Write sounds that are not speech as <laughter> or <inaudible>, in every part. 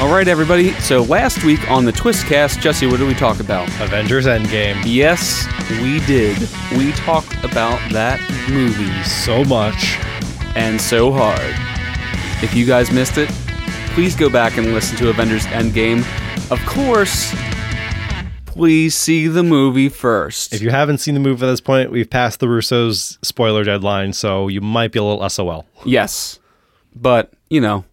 All right, everybody. So last week on the Twistcast, Jesse, what did we talk about? Avengers Endgame. Yes, we did. We talked about that movie So much. and so hard. If you guys missed it, please go back and listen to Avengers Endgame. Of course, please see the movie first. If you haven't seen the movie at this point, we've passed the Russo's spoiler deadline, so you might be a little SOL. yes, but you know,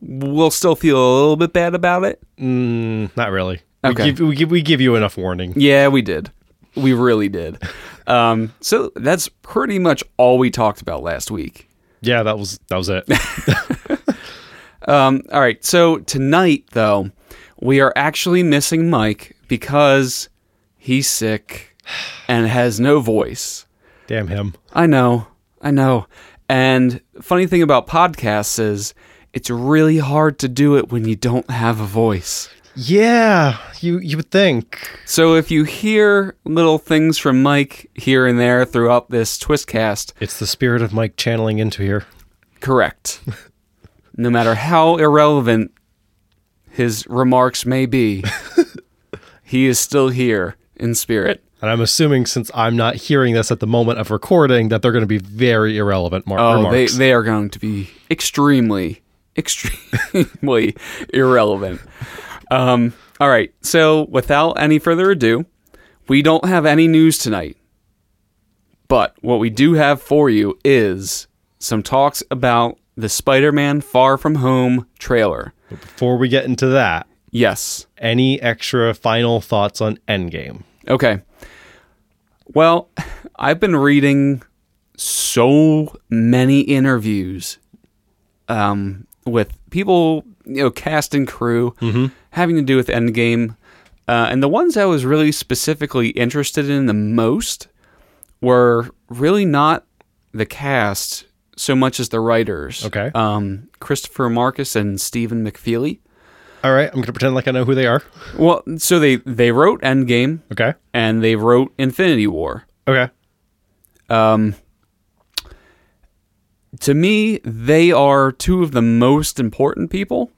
we'll still feel a little bit bad about it. Mm, not really. Okay. We give, we give we give you enough warning. Yeah, we did. We really did. Um, so that's pretty much all we talked about last week. Yeah, that was that was it. <laughs> <laughs> Um, all right. So tonight, though, we are actually missing Mike because he's sick and has no voice. Damn him. I know. I know. And funny thing about podcasts is it's really hard to do it when you don't have a voice. Yeah, you you would think. So if you hear little things from Mike here and there throughout this Twistcast, It's the spirit of Mike channeling into here. correct. <laughs> no matter how irrelevant his remarks may be, <laughs> he is still here in spirit. And I'm assuming since I'm not hearing this at the moment of recording that they're going to be very irrelevant mar- Oh, they, remarks. they are going to be extremely, <laughs> extremely irrelevant. Um, all right. So, without any further ado, we don't have any news tonight. But what we do have for you is some talks about the Spider Man Far From Home trailer. Before we get into that, Yes. any extra final thoughts on Endgame? Okay. Well, <laughs> I've been reading so many interviews um, with people, you know, cast and crew having to do with Endgame. Uh, and the ones I was really specifically interested in the most were really not the cast so much as the writers. Okay. Um, Christopher Markus and Stephen McFeely. All right, I'm going to pretend like I know who they are. Well, so they, they wrote Endgame Okay. and they wrote Infinity War. Okay. Um, to me, they are two of the most important people.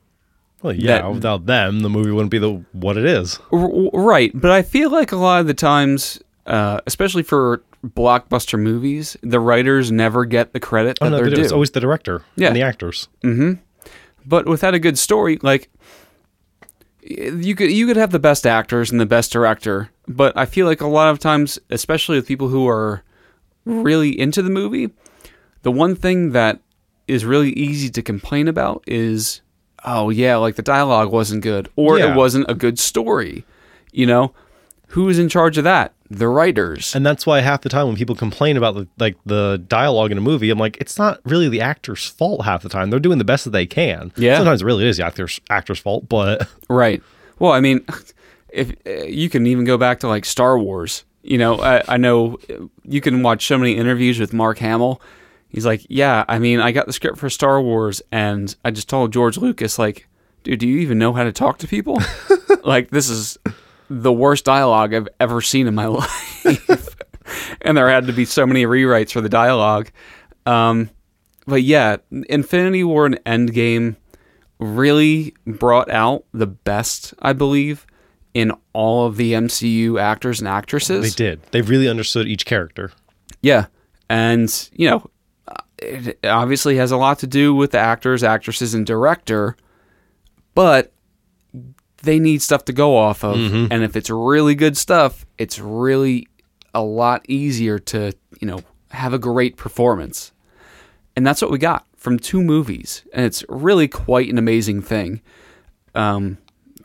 Well, yeah, That- without them, the movie wouldn't be the what it is. R- right, but I feel like a lot of the times, uh, especially for blockbuster movies, the writers never get the credit that Oh no, they're they do. due. It's always the director Yeah. and the actors. Mhm. But without a good story, like you could you could have the best actors and the best director, but I feel like a lot of times, especially with people who are really into the movie, the one thing that is really easy to complain about is, oh yeah, like the dialogue wasn't good or Yeah. it wasn't a good story. You know, who's in charge of that? The writers. And that's why half the time when people complain about the, like the dialogue in a movie, I'm like, it's not really the actor's fault half the time. They're doing the best that they can. Yeah. Sometimes it really is the actor's actor's fault, but <laughs> Right. Well, I mean, if you can even go back to like Star Wars, you know, I, I know you can watch so many interviews with Mark Hamill. He's like, yeah, I mean, I got the script for Star Wars, and I just told George Lucas, like, dude, do you even know how to talk to people? <laughs> like, this is the worst dialogue I've ever seen in my <laughs> life. and there had to be so many rewrites for the dialogue. Um, but yeah, Infinity War and Endgame really brought out the best, I believe, in all of the MCU actors and actresses. they did. They really understood each character. Yeah. And, you know, it obviously has a lot to do with the actors, actresses, and director, but they need stuff to go off of. And if it's really good stuff, it's really a lot easier to, you know, have a great performance. And that's what we got from two movies. And it's really quite an amazing thing. Um,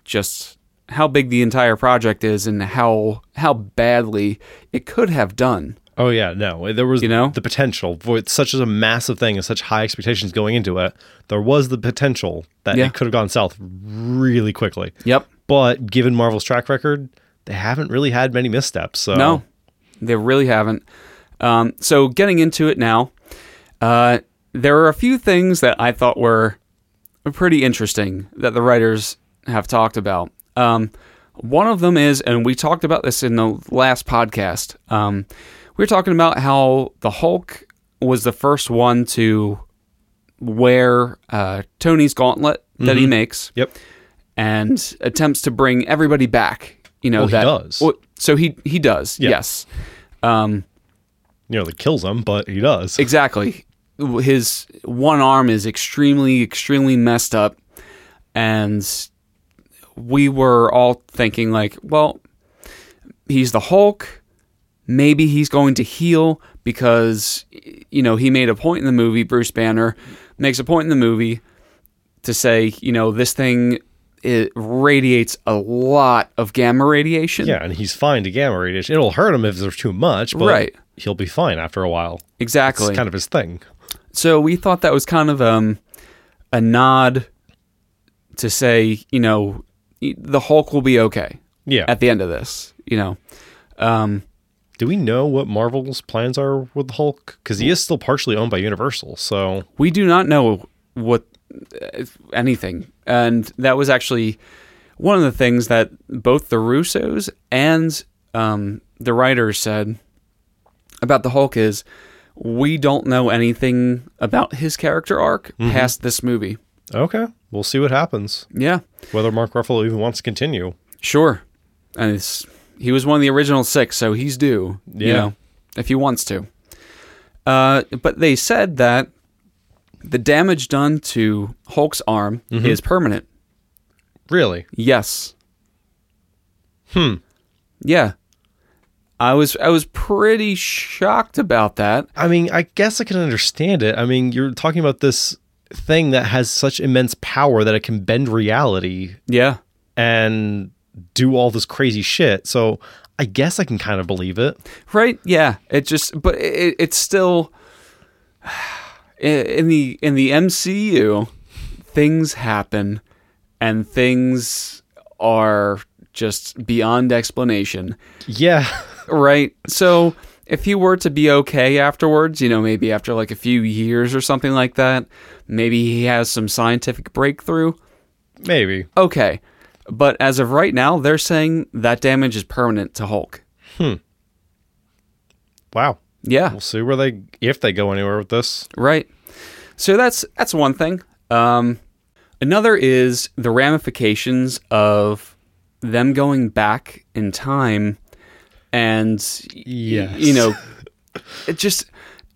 just how big the entire project is and how how badly it could have done. Oh yeah, no, there was You know? the potential for such as a massive thing and such high expectations going into it. There was the potential that Yeah. it could have gone south really quickly. Yep. But given Marvel's track record, they haven't really had many missteps. So No, they really haven't. Um, so getting into it now, uh, there are a few things that I thought were pretty interesting that the writers have talked about. Um, one of them is, and we talked about this in the last podcast. Um, we were talking about how the Hulk was the first one to wear uh, Tony's gauntlet that he makes Yep. and attempts to bring everybody back. You know Well, he that. does. well, so he he does. Yeah. Yes. Um, Nearly kills him, but he does. <laughs> exactly. His one arm is extremely extremely messed up, and we were all thinking like, well, he's the Hulk. Maybe he's going to heal because you know he made a point in the movie. Bruce Banner makes a point in the movie to say, you know, this thing it radiates a lot of gamma radiation. Yeah, and he's fine to gamma radiation. It'll hurt him if there's too much, but Right. he'll be fine after a while. exactly. It's kind of his thing. So we thought that was kind of um, a nod to say, you know, the Hulk will be okay Yeah. at the end of this. You know, um, Do we know what Marvel's plans are with the Hulk? Because he is still partially owned by Universal. So we do not know what uh, anything, and that was actually one of the things that both the Russos and um, the writers said about the Hulk is we don't know anything about his character arc past this movie. okay, we'll see what happens. Yeah. Whether Mark Ruffalo even wants to continue. Sure. And it's, he was one of the original six, so he's due. You Yeah. know, if he wants to. Uh, but they said that the damage done to Hulk's arm is permanent. Really? Yes. Hmm. Yeah. I was I was pretty shocked about that. I mean, I guess I can understand it. I mean, you're talking about this thing that has such immense power that it can bend reality Yeah. and do all this crazy shit. So I guess I can kind of believe it. Right? Yeah. It just but it, it's still in the in the MCU things happen and things are just beyond explanation. Yeah. Right? So if he were to be okay afterwards, you know, maybe after like a few years or something like that, maybe he has some scientific breakthrough. Maybe. Okay. But as of right now, they're saying that damage is permanent to Hulk. Hmm. Wow. Yeah. We'll see where they if they go anywhere with this. Right. So that's that's one thing. Um, another is the ramifications of them going back in time and Yes. you know <laughs> it just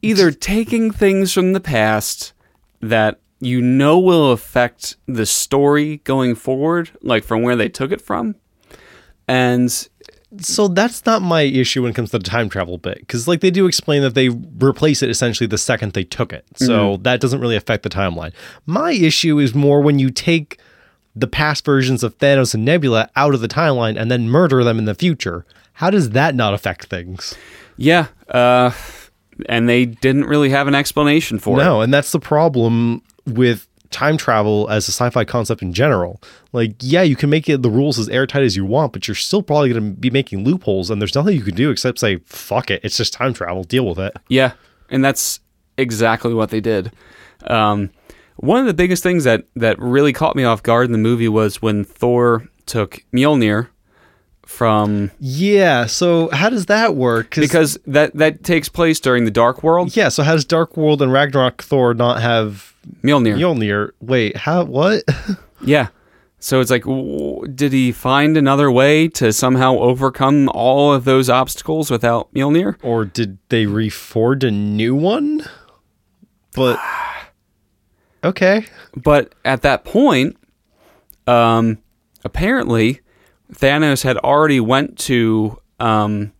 either taking things from the past that you know will affect the story going forward like from where they took it from and So that's not my issue when it comes to the time travel bit, because like they do explain that they replace it essentially the second they took it, so that doesn't really affect the timeline. My issue is more when you take the past versions of Thanos and Nebula out of the timeline and then murder them in the future. How does that not affect things? yeah uh and they didn't really have an explanation for it No, and that's the problem with time travel as a sci-fi concept in general. Like, yeah, you can make it the rules as airtight as you want, but you're still probably going to be making loopholes, and there's nothing you can do except say, "Fuck it, it's just time travel. Deal with it." Yeah, and that's exactly what they did. Um, one of the biggest things that that really caught me off guard in the movie was when Thor took Mjolnir from Yeah. So how does that work? because that that takes place during the Dark World. yeah. So how does Dark World and Ragnarok Thor not have Mjolnir. Mjolnir? Wait, how? What? <laughs> Yeah. So it's like, did he find another way to somehow overcome all of those obstacles without Mjolnir? or did they reforge a new one? But <sighs> okay. But at that point, um, apparently, Thanos had already went to um,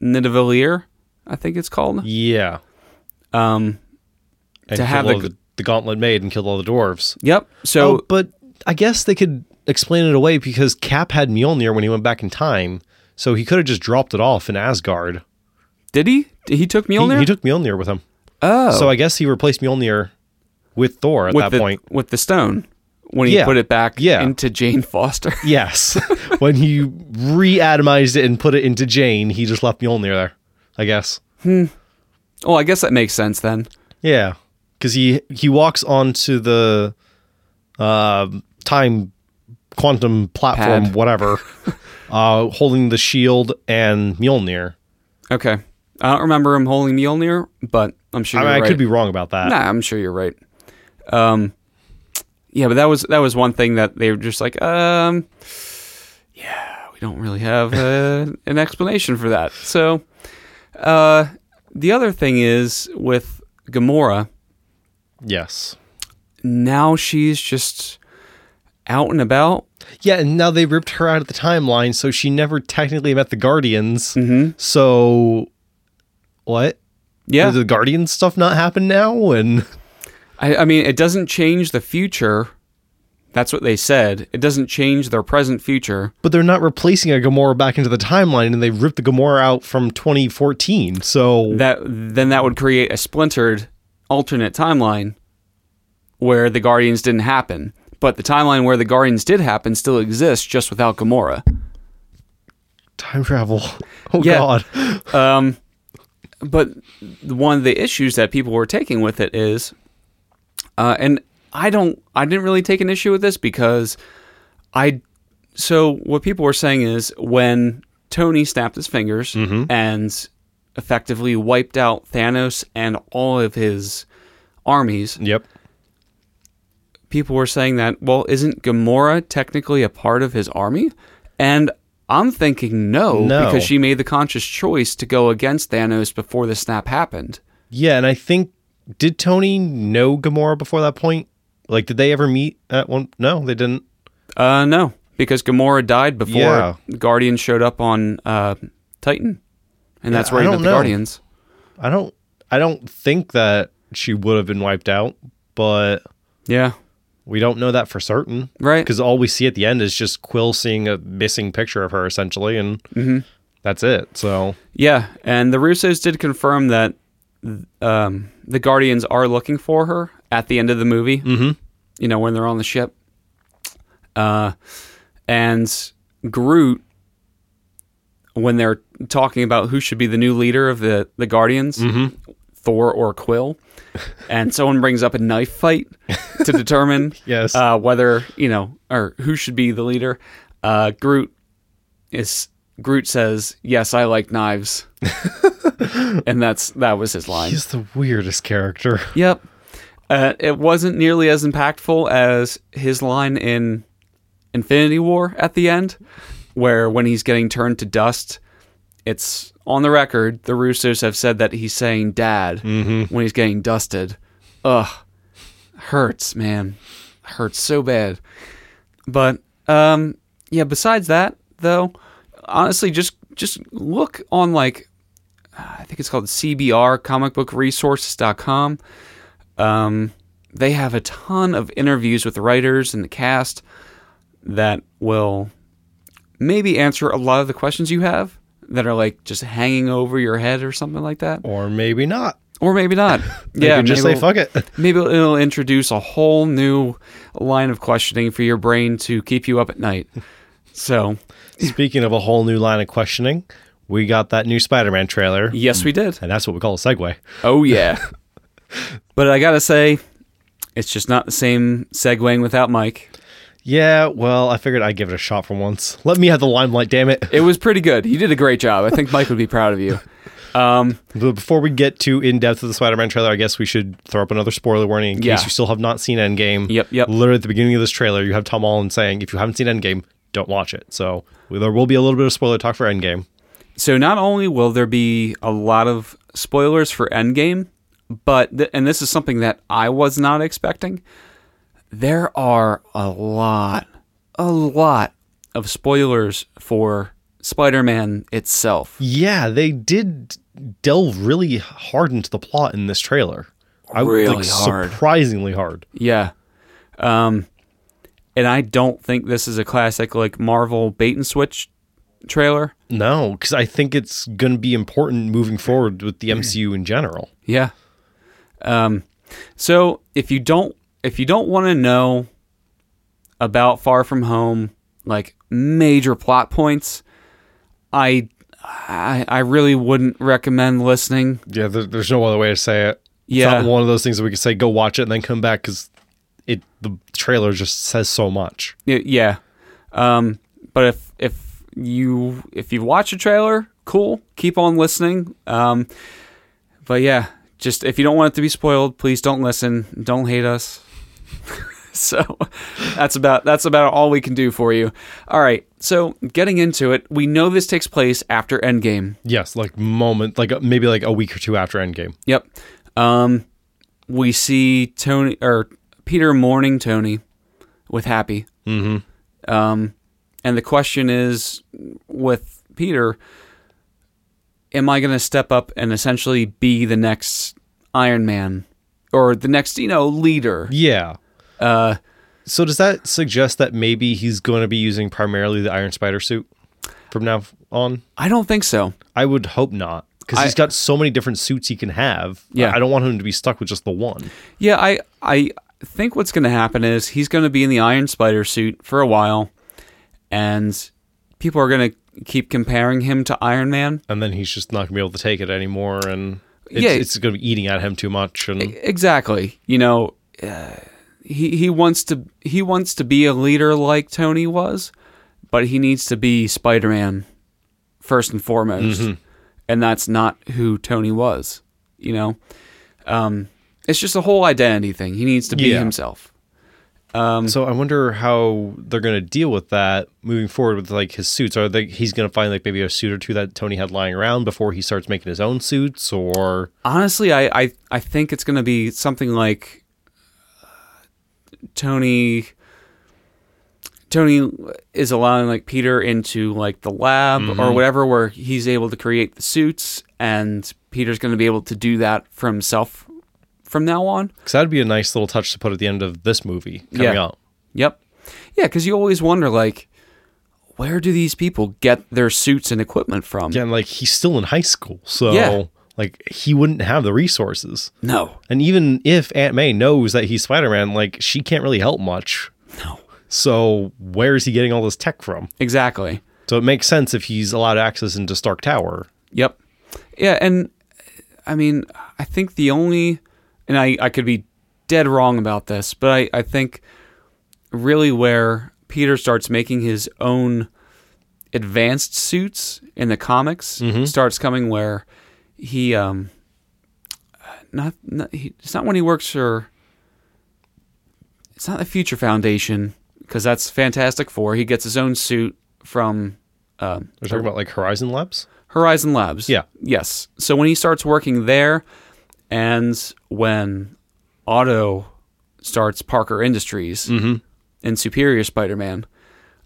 Nidavellir, I think it's called. Yeah. Um, And To have the- the, the gauntlet made and killed all the dwarves. yep. So oh, but I guess they could explain it away because Cap had Mjolnir when he went back in time, so he could have just dropped it off in Asgard. did he? He took He, Mjolnir. he took Mjolnir with him, oh, so I guess he replaced Mjolnir with Thor at with that the point. with the stone when he Yeah. put it back Yeah. into Jane Foster. <laughs> Yes, <laughs> when he re-atomized it and put it into Jane, he just left Mjolnir there. I guess. Hmm. Oh, I guess that makes sense then. Yeah, because he he walks onto the uh, time quantum platform, Pad. whatever, <laughs> uh, holding the shield and Mjolnir. Okay. I don't remember him holding Mjolnir, but I'm sure I, you're mean, I could be wrong about that. Nah, I'm sure you're right. Um, yeah, but that was that was one thing that they were just like, um, yeah, we don't really have uh, <laughs> an explanation for that. So, uh, the other thing is with Gamora, Yes. now she's just out and about. Yeah, and now they ripped her out of the timeline, so she never technically met the Guardians. Mm-hmm. So, what? Yeah, Does the Guardian stuff not happen now? And <laughs> I, I mean, it doesn't change the future. That's what they said. It doesn't change their present future. but they're not replacing a Gamora back into the timeline, and they ripped the Gamora out from 2014. So that then that would create a splintered alternate timeline where the Guardians didn't happen. But the timeline where the Guardians did happen still exists, just without Gamora. time travel. <laughs> Oh Yeah. God. Um, but one of the issues that people were taking with it is, uh, and I don't, I didn't really take an issue with this because I, so what people were saying is when Tony snapped his fingers and effectively wiped out Thanos and all of his armies, Yep. people were saying that, well, isn't Gamora technically a part of his army? And I'm thinking no, No. because she made the conscious choice to go against Thanos before the snap happened. Yeah, and I think did Tony know Gamora before that point? Like, did they ever meet at one? No, they didn't. Uh, no, because Gamora died before Yeah. Guardians showed up on uh, Titan, and that's Yeah, where he met the. Guardians. I don't. I don't think that she would have been wiped out, but Yeah, we don't know that for certain. right. Because all we see at the end is just Quill seeing a missing picture of her, essentially, and Mm-hmm. that's it. So Yeah, and the Russos did confirm that um, the Guardians are looking for her at the end of the movie. Mhm. You know when they're on the ship, uh, and Groot, when they're talking about who should be the new leader of the the Guardians, Thor or Quill, <laughs> and someone brings up a knife fight to determine <laughs> yes, uh, whether you know or who should be the leader. Uh, Groot is Groot says, "Yes, I like knives," <laughs> and that's that was his line. he's the weirdest character. Yep. Uh, it wasn't nearly as impactful as his line in Infinity War at the end, where when he's getting turned to dust, it's on the record. The Russos have said that he's saying "Dad" when he's getting dusted. Ugh, hurts, man, hurts so bad. But um, yeah. Besides that, though, honestly, just just look on like I think it's called CBR comicbookresources.com. Um, they have a ton of interviews with the writers and the cast that will maybe answer a lot of the questions you have that are like just hanging over your head or something like that, Or maybe not. or maybe not. <laughs> Yeah, just say maybe, fuck it. <laughs> maybe it'll introduce a whole new line of questioning for your brain to keep you up at night. So Speaking of a whole new line of questioning, we got that new Spider-Man trailer, yes, we did. and that's what we call a segue. Oh yeah. but I gotta say, it's just not the same segueing without Mike. Yeah, well, I figured I'd give it a shot for once. Let me have the limelight, damn it. It was pretty good. You did a great job. I think Mike would be proud of you. Um, But before we get too in depth of the Spider-Man trailer, I guess we should throw up another spoiler warning in Yeah. case you still have not seen Endgame. Yep, yep. Literally at the beginning of this trailer, you have Tom Holland saying, "If you haven't seen Endgame, don't watch it." So there will be a little bit of spoiler talk for Endgame. so not only will there be a lot of spoilers for Endgame, but th- and this is something that I was not expecting. There are a lot, a lot of spoilers for Spider-Man itself. Yeah, they did delve really hard into the plot in this trailer. I Really like, hard. surprisingly hard. Yeah. Um and I don't think this is a classic like Marvel bait and switch trailer. No, because I think it's going to be important moving forward with the MCU in general. Yeah. Um so if you don't if you don't want to know about Far From Home like major plot points, I I, I really wouldn't recommend listening. Yeah, there, there's no other way to say it. It's Yeah. not one of those things that we can say go watch it and then come back because it the trailer just says so much. Yeah. Um but if if you if you watch a trailer cool. Keep on listening. Um, but yeah, just if you don't want it to be spoiled, please don't listen. Don't hate us. <laughs> so that's about that's about all we can do for you. All right. So getting into it, we know this takes place after Endgame. Yes, like moment, like maybe like a week or two after Endgame. Yep. Um, we see Tony or Peter mourning Tony with Happy. Mm-hmm. Um, and the question is, with Peter, am I going to step up and essentially be the next Iron Man or the next, you know, leader? Yeah. Uh, So does that suggest that maybe he's going to be using primarily the Iron Spider suit from now on? I don't think so. I would hope not, because he's got so many different suits he can have. Yeah. I don't want him to be stuck with just the one. Yeah, I I think what's going to happen is he's going to be in the Iron Spider suit for a while, and people are going to keep comparing him to Iron Man. and then he's just not gonna be able to take it anymore, and it's, Yeah. it's gonna be eating at him too much. And Exactly. You know, uh, he he wants to he wants to be a leader like Tony was, but he needs to be Spider-Man first and foremost. And that's not who Tony was, you know. Um it's just a whole identity thing. He needs to be Yeah. himself. Um so I wonder how they're gonna deal with that moving forward with like his suits. Are they he's gonna find like maybe a suit or two that Tony had lying around before he starts making his own suits, or honestly, I I, I think it's going to be something like uh, Tony. Tony is allowing like Peter into like the lab or whatever, where he's able to create the suits, and Peter's going to be able to do that for himself from now on. because that'd be a nice little touch to put at the end of this movie coming Yeah. out. Yep, yeah, because you always wonder like, where do these people get their suits and equipment from? Again, like he's still in high school, so Yeah. like he wouldn't have the resources. No, And even if Aunt May knows that he's Spider Man, like she can't really help much. no, So where is he getting all this tech from? exactly. So it makes sense if he's allowed access into Stark Tower. Yep. Yeah, and I mean, I think the only, and I, I could be dead wrong about this, but I, I think really where Peter starts making his own advanced suits in the comics starts coming where he, um, not, not he, it's not when he works for, it's not the Future Foundation because that's Fantastic Four. He gets his own suit from, um, We're talking about like Horizon Labs. Horizon Labs. Yeah. Yes. So when he starts working there, and when Otto starts Parker Industries in Superior Spider-Man,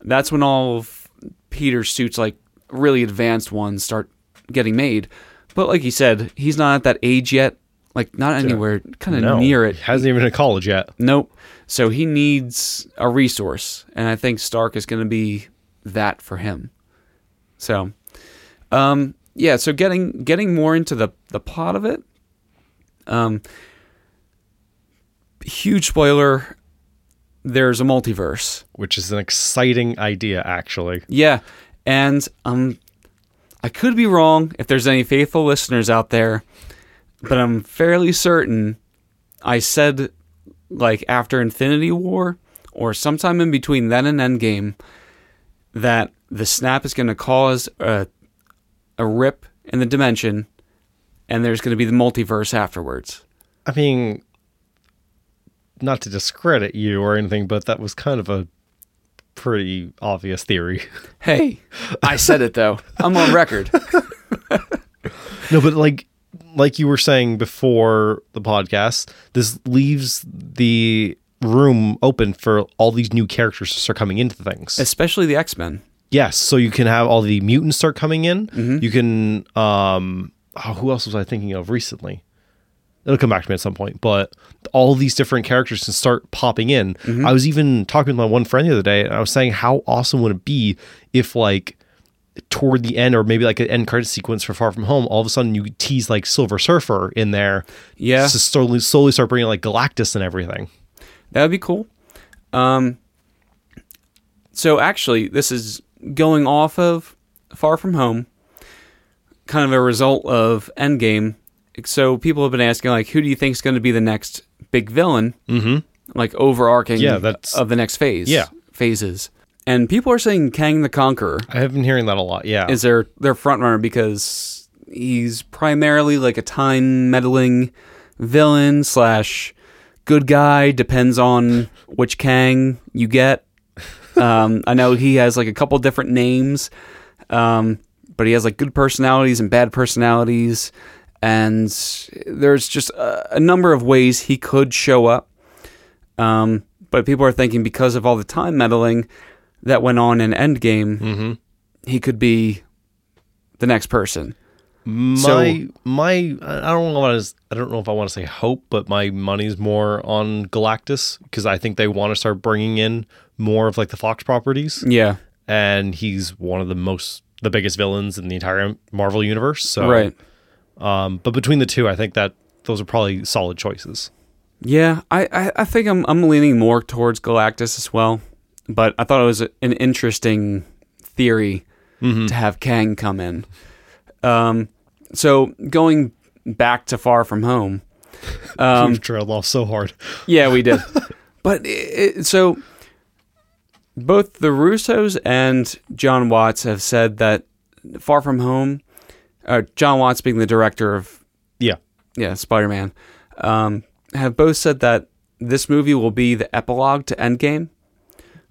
that's when all of Peter's suits, like really advanced ones, start getting made. But like you said, he's not at that age yet. Like not anywhere kind of No, near it. He hasn't even been to college yet. Nope. So he needs a resource, and I think Stark is going to be that for him. So, um, yeah. So getting getting more into the the plot of it. Um, huge spoiler. There's a multiverse. which is an exciting idea, actually. Yeah, and um, I could be wrong if there's any faithful listeners out there, but I'm fairly certain I said like after Infinity War or sometime in between then and Endgame that the snap is going to cause a a rip in the dimension, and there's going to be the multiverse afterwards. I mean, not to discredit you or anything, but that was kind of a pretty obvious theory. <laughs> Hey, I said it though. I'm on record. <laughs> no, but like like you were saying before the podcast, this leaves the room open for all these new characters to start coming into things. Especially the X Men. Yes, so you can have all the mutants start coming in. You can um oh, who else was I thinking of recently? It'll come back to me at some point, but all these different characters can start popping in. I was even talking to my one friend the other day, and I was saying how awesome would it be if like toward the end, or maybe like an end credit sequence for Far From Home, all of a sudden you tease like Silver Surfer in there, Yeah. to slowly slowly start bringing like Galactus and everything. That would be cool. Um, so actually, this is going off of Far From Home, kind of a result of Endgame. So people have been asking, like, who do you think is going to be the next big villain? Mm-hmm. Like overarching, Yeah, that's- of the next phase. Yeah. phases. and people are saying Kang the Conqueror I have been hearing that a lot. Yeah. is their their front runner because he's primarily like a time meddling villain slash good guy. Depends on which Kang you get. <laughs> Um, I know he has like a couple different names, um, but he has like good personalities and bad personalities, and there's just a, a number of ways he could show up. Um, but people are thinking because of all the time meddling that went on in Endgame, mm-hmm. he could be the next person. My So- my I don't know what I don't know if I want to say hope, but my money's more on Galactus because I think they want to start bringing in more of like the Fox properties, Yeah, and he's one of the most the biggest villains in the entire Marvel universe. So right. Um, but between the two, I think that those are probably solid choices. Yeah, I, I, I think I'm I'm leaning more towards Galactus as well. But I thought it was an interesting theory to have Kang come in. Um, so going back to Far From Home, <laughs> um, trailed off so hard. Yeah, we did. <laughs> but it, it, so both the Russos and Jon Watts have said that Far From Home, uh, Jon Watts being the director of Yeah. yeah Spider Man, um, have both said that this movie will be the epilogue to Endgame.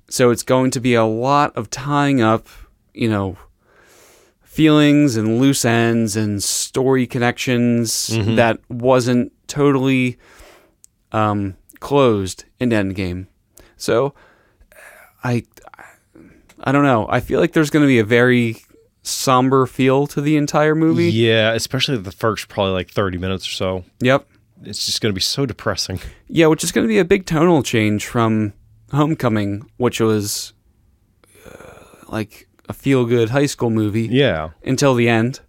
So it's going to be a lot of tying up, you know, feelings and loose ends and story connections that wasn't totally um, closed in Endgame. So I I don't know. I feel like there's going to be a very somber feel to the entire movie. Yeah, especially the first probably like 30 minutes or so. Yep. It's just going to be so depressing. Yeah, which is going to be a big tonal change from Homecoming, which was uh, like a feel good high school movie Yeah. until the end.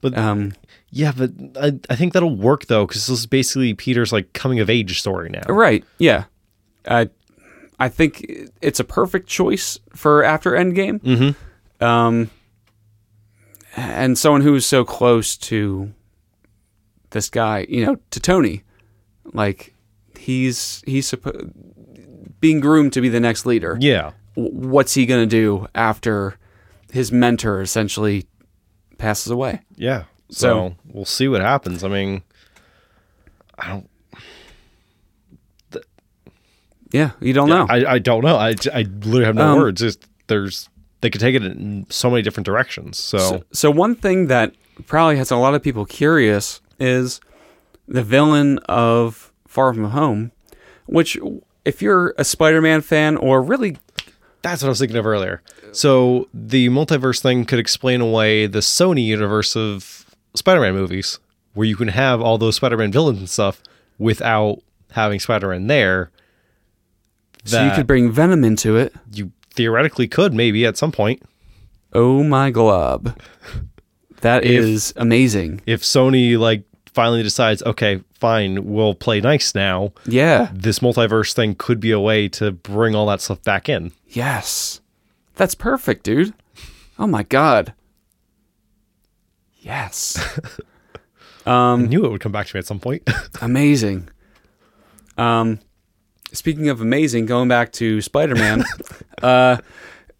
But Um, yeah, but I, I think that'll work though cuz this is basically Peter's like coming of age story now. right. Yeah. I I think it's a perfect choice for after Endgame. Mhm. Um, and someone who's so close to this guy, you know, to Tony, like he's he's supposed being groomed to be the next leader. Yeah. What's he gonna do after his mentor essentially passes away? Yeah. So, So- we'll see what happens. I mean, I don't Yeah, you don't know. I, I don't know. I, I literally have no Um, words. Just there's they could take it in so many different directions. So, So, so one thing that probably has a lot of people curious is the villain of Far From Home, which if you're a Spider-Man fan or really that's what I was thinking of earlier. So the multiverse thing could explain away the Sony universe of Spider-Man movies, where you can have all those Spider-Man villains and stuff without having Spider-Man there. So you could bring Venom into it. you theoretically could maybe at some point Oh my glob. That If- is amazing. if Sony like finally decides, okay, fine, we'll play nice now. Yeah. This multiverse thing could be a way to bring all that stuff back in. Yes. That's perfect, dude. Oh my god. Yes. <laughs> I knew it would come back to me at some point. <laughs> amazing. Um, speaking of amazing, going back to Spider Man, <laughs> uh,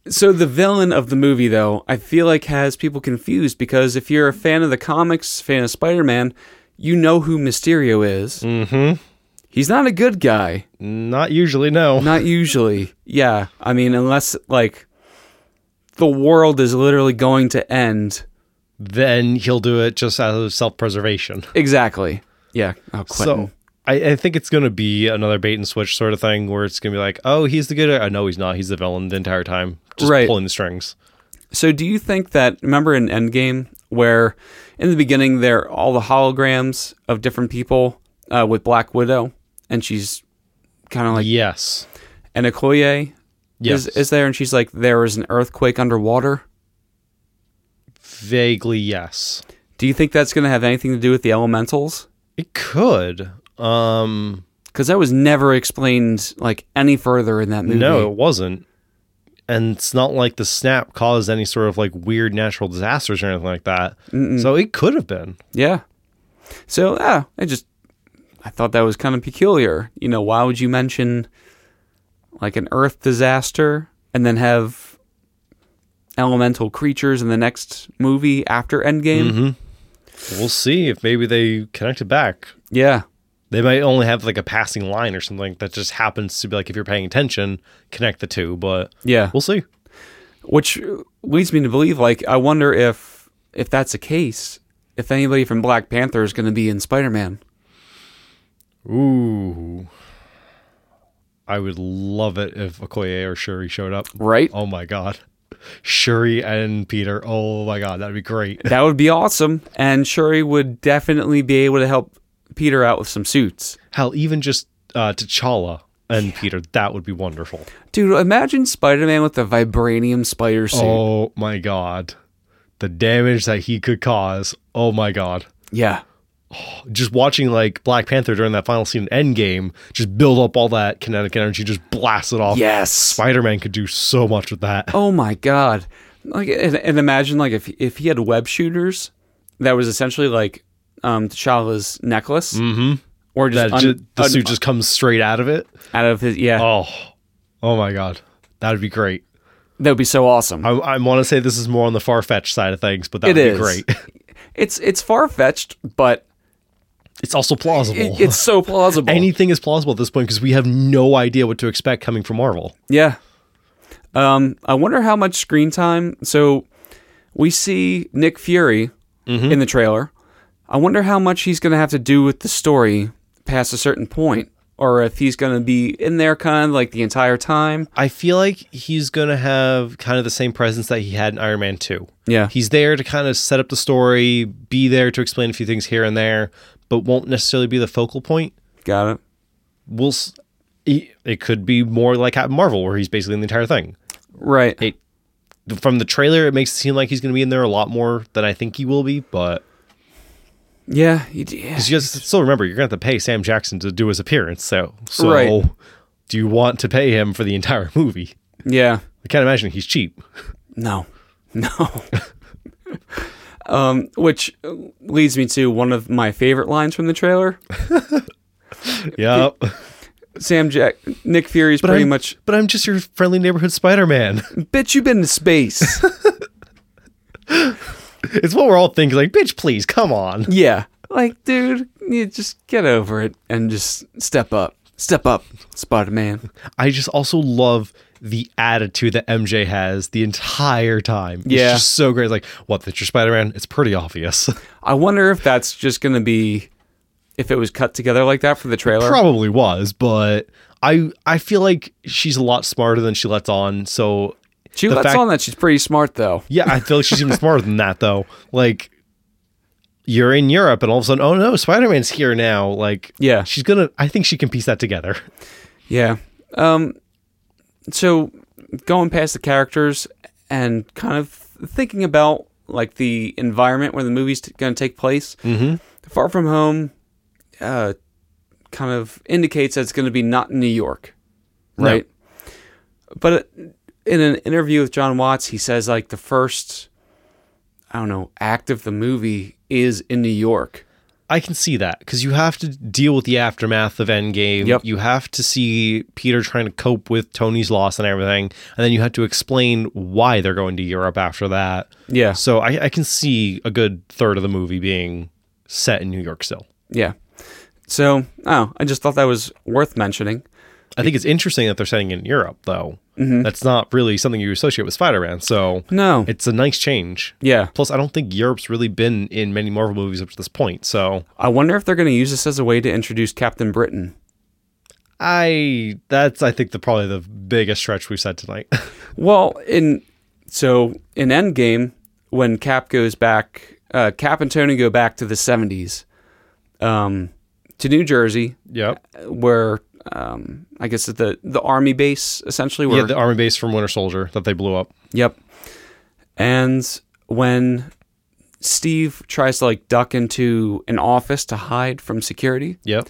so the villain of the movie, though, I feel like has people confused because if you're a fan of the comics, fan of Spider Man, you know who Mysterio is. mm-hmm. He's not a good guy, Not usually, no. <laughs> not usually. Yeah, I mean, unless like the world is literally going to end. then he'll do it just out of self-preservation. Exactly. Yeah. Oh, Quentin. So I, I think it's going to be another bait and switch sort of thing where it's going to be like, oh, he's the good guy. No, he's not. He's the villain the entire time, just Right. pulling the strings. So do you think that remember in Endgame where in the beginning there are all the holograms of different people uh, with Black Widow and she's kind of like yes. and Okoye Yes. is is there and she's like there is an earthquake underwater. Vaguely, yes. Do you think that's going to have anything to do with the elementals? It could. Um, Because that was never explained like any further in that movie. no, it wasn't. And it's not like the snap caused any sort of like weird natural disasters or anything like that. So it could have been. Yeah. So yeah, I just I thought that was kind of peculiar. You know, why would you mention like an Earth disaster and then have elemental creatures in the next movie after Endgame. Mm-hmm. We'll see if maybe they connect it back. Yeah. They might only have like a passing line or something that just happens to be like if you're paying attention, connect the two. But Yeah. we'll see. Which leads me to believe like I wonder if if that's the case, if anybody from Black Panther is going to be in Spider-Man. Ooh. I would love it if Okoye or Shuri showed up. Right? Oh my god. Shuri and Peter. Oh my god, that'd be great. That would be awesome and Shuri would definitely be able to help Peter out with some suits. Hell, even just uh, T'Challa and Peter, that would be wonderful. Dude, imagine Spider-Man with the vibranium spider suit. Oh my god. The damage that he could cause. Oh my god. Yeah. Just watching like Black Panther during that final scene in Endgame, just build up all that kinetic energy, just blast it off. Yes. Spider Man could do so much with that. Oh my god! Like, and, and imagine like if if he had web shooters, that was essentially like um T'Challa's necklace, Mm-hmm. or just That un- ju- the un- suit just comes straight out of it. out of his yeah. Oh, oh my god, that'd be great. That would be so awesome. I, I want to say this is more on the far fetched side of things, but that It would is. be great. <laughs> it's it's far fetched, but It's also plausible. it, it's so <laughs> plausible. Anything is plausible at this point because we have no idea what to expect coming from Marvel. yeah. Um, I wonder how much screen time. So we see Nick Fury Mm-hmm. in the trailer. I wonder how much he's going to have to do with the story past a certain point, or if he's going to be in there kind of like the entire time. I feel like he's going to have kind of the same presence that he had in Iron Man 2. Yeah. He's there to kind of set up the story, be there to explain a few things here and there, but won't necessarily be the focal point. Got it. We'll it could be more like Captain Marvel where he's basically in the entire thing. Right. It from the trailer it makes it seem like he's going to be in there a lot more than I think he will be, but Yeah. you d- yeah. cuz you guys still remember you're going to have to pay Sam Jackson to do his appearance, so so Right. do you want to pay him for the entire movie? Yeah. I can't imagine he's cheap. No. No. um, which leads me to one of my favorite lines from the trailer. <laughs> Yep. Sam Jack, Nick Fury's pretty I'm- much, But I'm just your friendly neighborhood Spider-Man. <laughs> bitch, you've been to space. <laughs> it's what we're all thinking. Like, bitch, please, come on. yeah. Like, dude, you just get over it and just step up. Step up, Spider Man. I just also love the attitude that MJ has the entire time. It's Yeah. just so great. Like, what, that's your Spider-Man? It's pretty obvious. <laughs> I wonder if that's just going to be, if it was cut together like that for the trailer. Probably was, but I I feel like she's a lot smarter than she lets on. So she lets fact- on that she's pretty smart, though. yeah, I feel like she's even smarter than that though. Like you're in Europe and all of a sudden, oh no, Spider-Man's here now. Like Yeah. she's gonna I think she can piece that together. Yeah. Um so going past the characters and kind of thinking about like the environment where the movie's t- going to take place. Mhm. Far From Home uh kind of indicates that it's going to be not in New York. No. Right? But in an interview with Jon Watts, he says like the first I don't know, act of the movie is in New York. I can see that because you have to deal with the aftermath of Endgame. Yep. You have to see Peter trying to cope with Tony's loss and everything, and then you have to explain why they're going to Europe after that. Yeah. So I, I can see a good third of the movie being set in New York still. Yeah. So, oh, I just thought that was worth mentioning. I think it's interesting that they're setting it in Europe, though. Mm-hmm. That's not really something you associate with Spider-Man, so No. it's a nice change. Yeah. Plus, I don't think Europe's really been in many Marvel movies up to this point, so I wonder if they're going to use this as a way to introduce Captain Britain. I that's I think the probably the biggest stretch we've said tonight. <laughs> Well, in so in Endgame, when Cap goes back, uh, Cap and Tony go back to the '70s, um, to New Jersey, yep. where um, I guess the the army base essentially. Where Yeah, the army base from Winter Soldier that they blew up. Yep. And when Steve tries to like duck into an office to hide from security, Yep.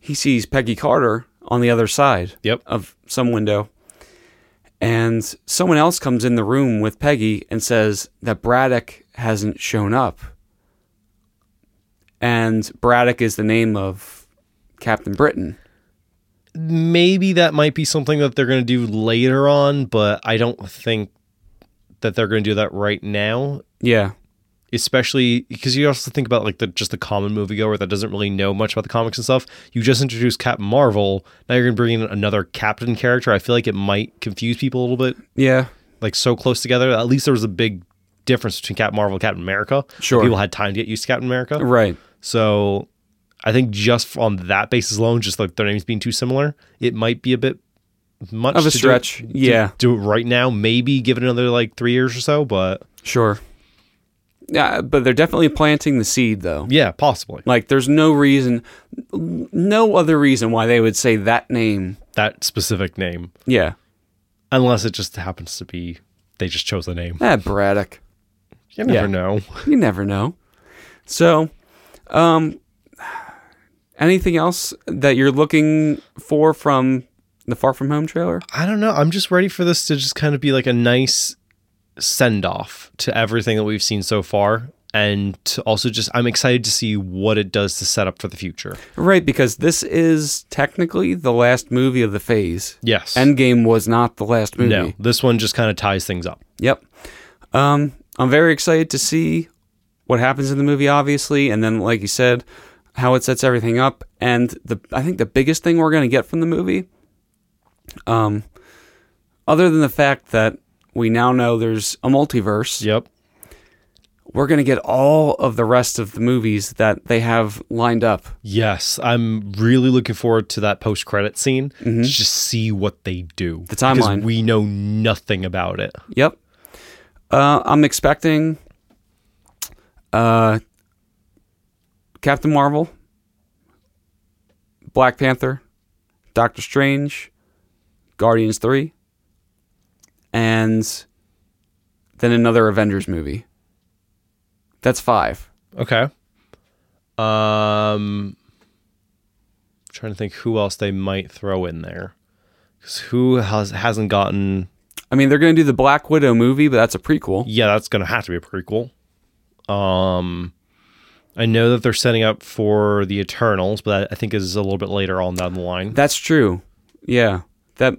he sees Peggy Carter on the other side Yep. of some window. And someone else comes in the room with Peggy and says that Braddock hasn't shown up. And Braddock is the name of Captain Britain. Maybe that might be something that they're going to do later on, but I don't think that they're going to do that right now. Yeah. Especially because you also think about like the just the common moviegoer that doesn't really know much about the comics and stuff. You just introduced Captain Marvel. Now you're going to bring in another Captain character. I feel like it might confuse people a little bit. Yeah. Like so close together. At least there was a big difference between Captain Marvel and Captain America. Sure. People had time to get used to Captain America. Right. So I think just on that basis alone, just like their names being too similar, it might be a bit much Of a to do- stretch, do- yeah. Do it right now, maybe give it another like three years or so, but Sure. Yeah, but they're definitely planting the seed though. yeah, possibly. Like there's no reason no other reason why they would say that name. That specific name. Yeah. Unless it just happens to be they just chose the name. Ah, Braddock. You never Yeah. know. You never know. So, um anything else that you're looking for from the Far From Home trailer? I don't know. I'm just ready for this to just kind of be like a nice send off to everything that we've seen so far. And to also just, I'm excited to see what it does to set up for the future. Right, because this is technically the last movie of the phase. Yes. Endgame was not the last movie. no, this one just kind of ties things up. Yep. Um, I'm very excited to see what happens in the movie, obviously, and then, like you said, how it sets everything up. And the I think the biggest thing we're going to get from the movie, um, other than the fact that we now know there's a multiverse, Yep. we're going to get all of the rest of the movies that they have lined up. Yes, I'm really looking forward to that post credit scene to just see what they do. Mm-hmm. The timeline. Because we know nothing about it. Yep. Uh, I'm expecting uh, Captain Marvel, Black Panther, Doctor Strange, Guardians 3, and then another Avengers movie. That's five. Okay. Um trying to think who else they might throw in there. Cuz who has hasn't gotten I mean, they're going to do the Black Widow movie, but that's a prequel. Yeah, that's going to have to be a prequel. Um I know that they're setting up for the Eternals, but that I think is a little bit later on down the line. That's true. Yeah. That.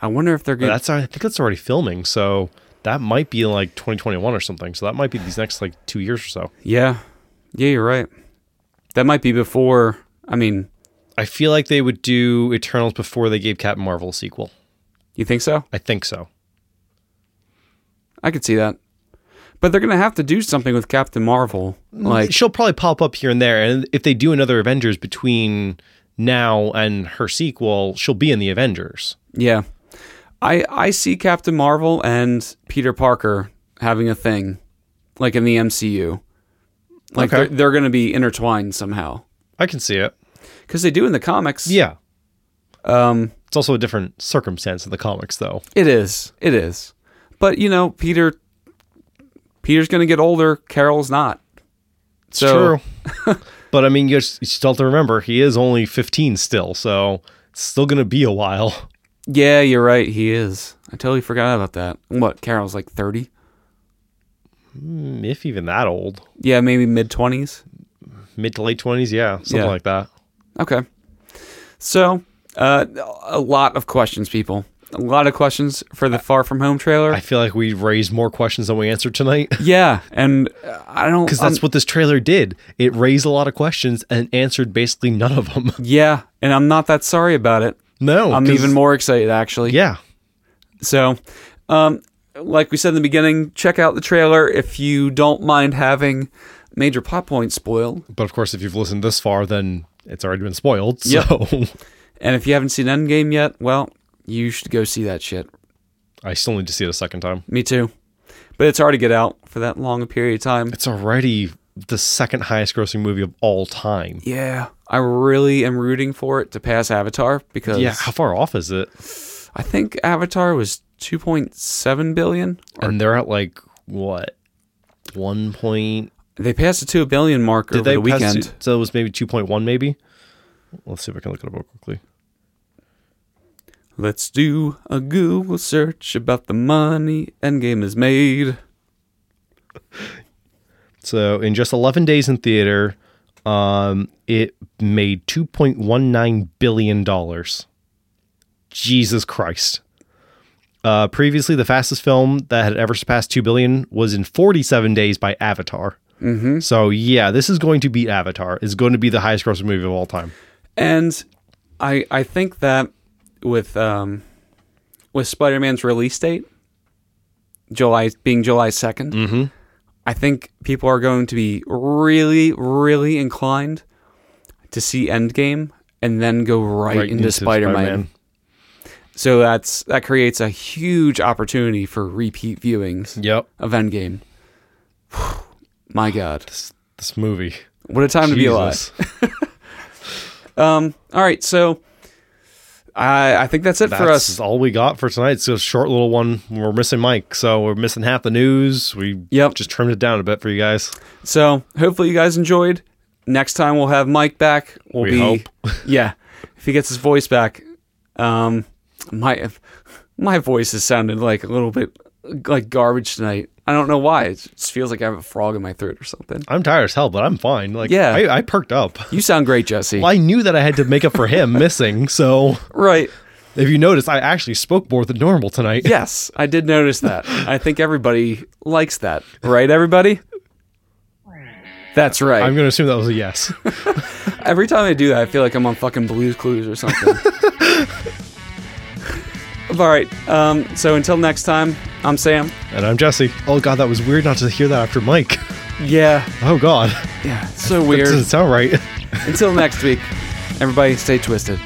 I wonder if they're going. that's I think that's already filming, so that might be like 2021 or something. So that might be these next like 2 years or so. Yeah. Yeah, you're right. That might be before. I mean, I feel like they would do Eternals before they gave Captain Marvel a sequel. you think so? I think so. I could see that. But they're going to have to do something with Captain Marvel. Like, she'll probably pop up here and there and if they do another Avengers between now and her sequel, she'll be in the Avengers. yeah. I I see Captain Marvel and Peter Parker having a thing like in the MCU. Like Okay. they're, they're going to be intertwined somehow. I can see it. Cuz they do in the comics. Yeah. Um It's also a different circumstance in the comics though. it is. It is. But you know, Peter Peter's going to get older, Carol's not. So True. <laughs> but I mean, you, you still have to remember he is only 15 still, so it's still going to be a while. Yeah, you're right. He is. I totally forgot about that. What? Carol's like 30? Mm, If even that old. Yeah, maybe mid 20s. Mid to late 20s, yeah, something Yeah. like that. Okay. So, uh, a lot of questions, people. A lot of questions for the Far From Home trailer. I feel like we raised more questions than we answered tonight. <laughs> yeah, and I don't. Because that's I'm- what this trailer did. It raised a lot of questions and answered basically none of them. <laughs> Yeah, and I'm not that sorry about it. No. I'm even more excited, actually. Yeah. So, um, like we said in the beginning, check out the trailer if you don't mind having major plot points spoiled. But of course, if you've listened this far, then it's already been spoiled. Yep. <laughs> And if you haven't seen Endgame yet, well, you should go see that shit. I still need to see it a second time. Me too. But it's hard to get out for that long a period of time. It's already the second highest grossing movie of all time. Yeah, I really am rooting for it to pass Avatar because Yeah. How far off is it? I think Avatar was 2.7 billion. And they're at like, what? One point. They passed the 2 billion mark Did over they the weekend. it- so it was maybe 2.1, maybe? Let's see if I can look it up real quickly. Let's do a Google search about the money Endgame has made. <laughs> So in just 11 days in theater, Um, it made two point one nine billion dollars. Jesus Christ. Uh, previously, the fastest film that had ever surpassed two billion was in forty-seven days by Avatar. Mm-hmm. So yeah, this is going to beat Avatar. It's going to be the highest grossing movie of all time. And I I think that with um with Spider Man's release date, July being July 2nd Mm-hmm. I think people are going to be really, really inclined to see Endgame and then go right, into, Spider Man. So that's that creates a huge opportunity for repeat viewings Yep. of Endgame. <sighs> My God, This, this movie. what a time to be alive! <laughs> Um, all right, so I I think that's it for That's us. all we got for tonight. It's a short little one. We're missing Mike, so we're missing half the news. We Yep. just trimmed it down a bit for you guys. So hopefully you guys enjoyed. Next time we'll have Mike back. We'll We be hope. <laughs> yeah, if he gets his voice back. Um, my my voice has sounded like a little bit like garbage tonight. I don't know why. It just feels like I have a frog in my throat or something. I'm tired as hell, but I'm fine. Like, Yeah. I, I perked up. You sound great, Jesse. Well, I knew that I had to make up for him <laughs> missing. So right. if you notice, I actually spoke more than normal tonight. <laughs> Yes, I did notice that. I think everybody likes that. Right, everybody? That's right. I'm going to assume that was a yes. <laughs> Every time I do that, I feel like I'm on fucking Blue's Clues or something. All right. Um, so until next time, I'm Sam. and I'm Jesse. Oh, God, that was weird not to hear that after Mike. Yeah. Oh, God. Yeah. So That weird. doesn't sound right. until next week, everybody stay twisted.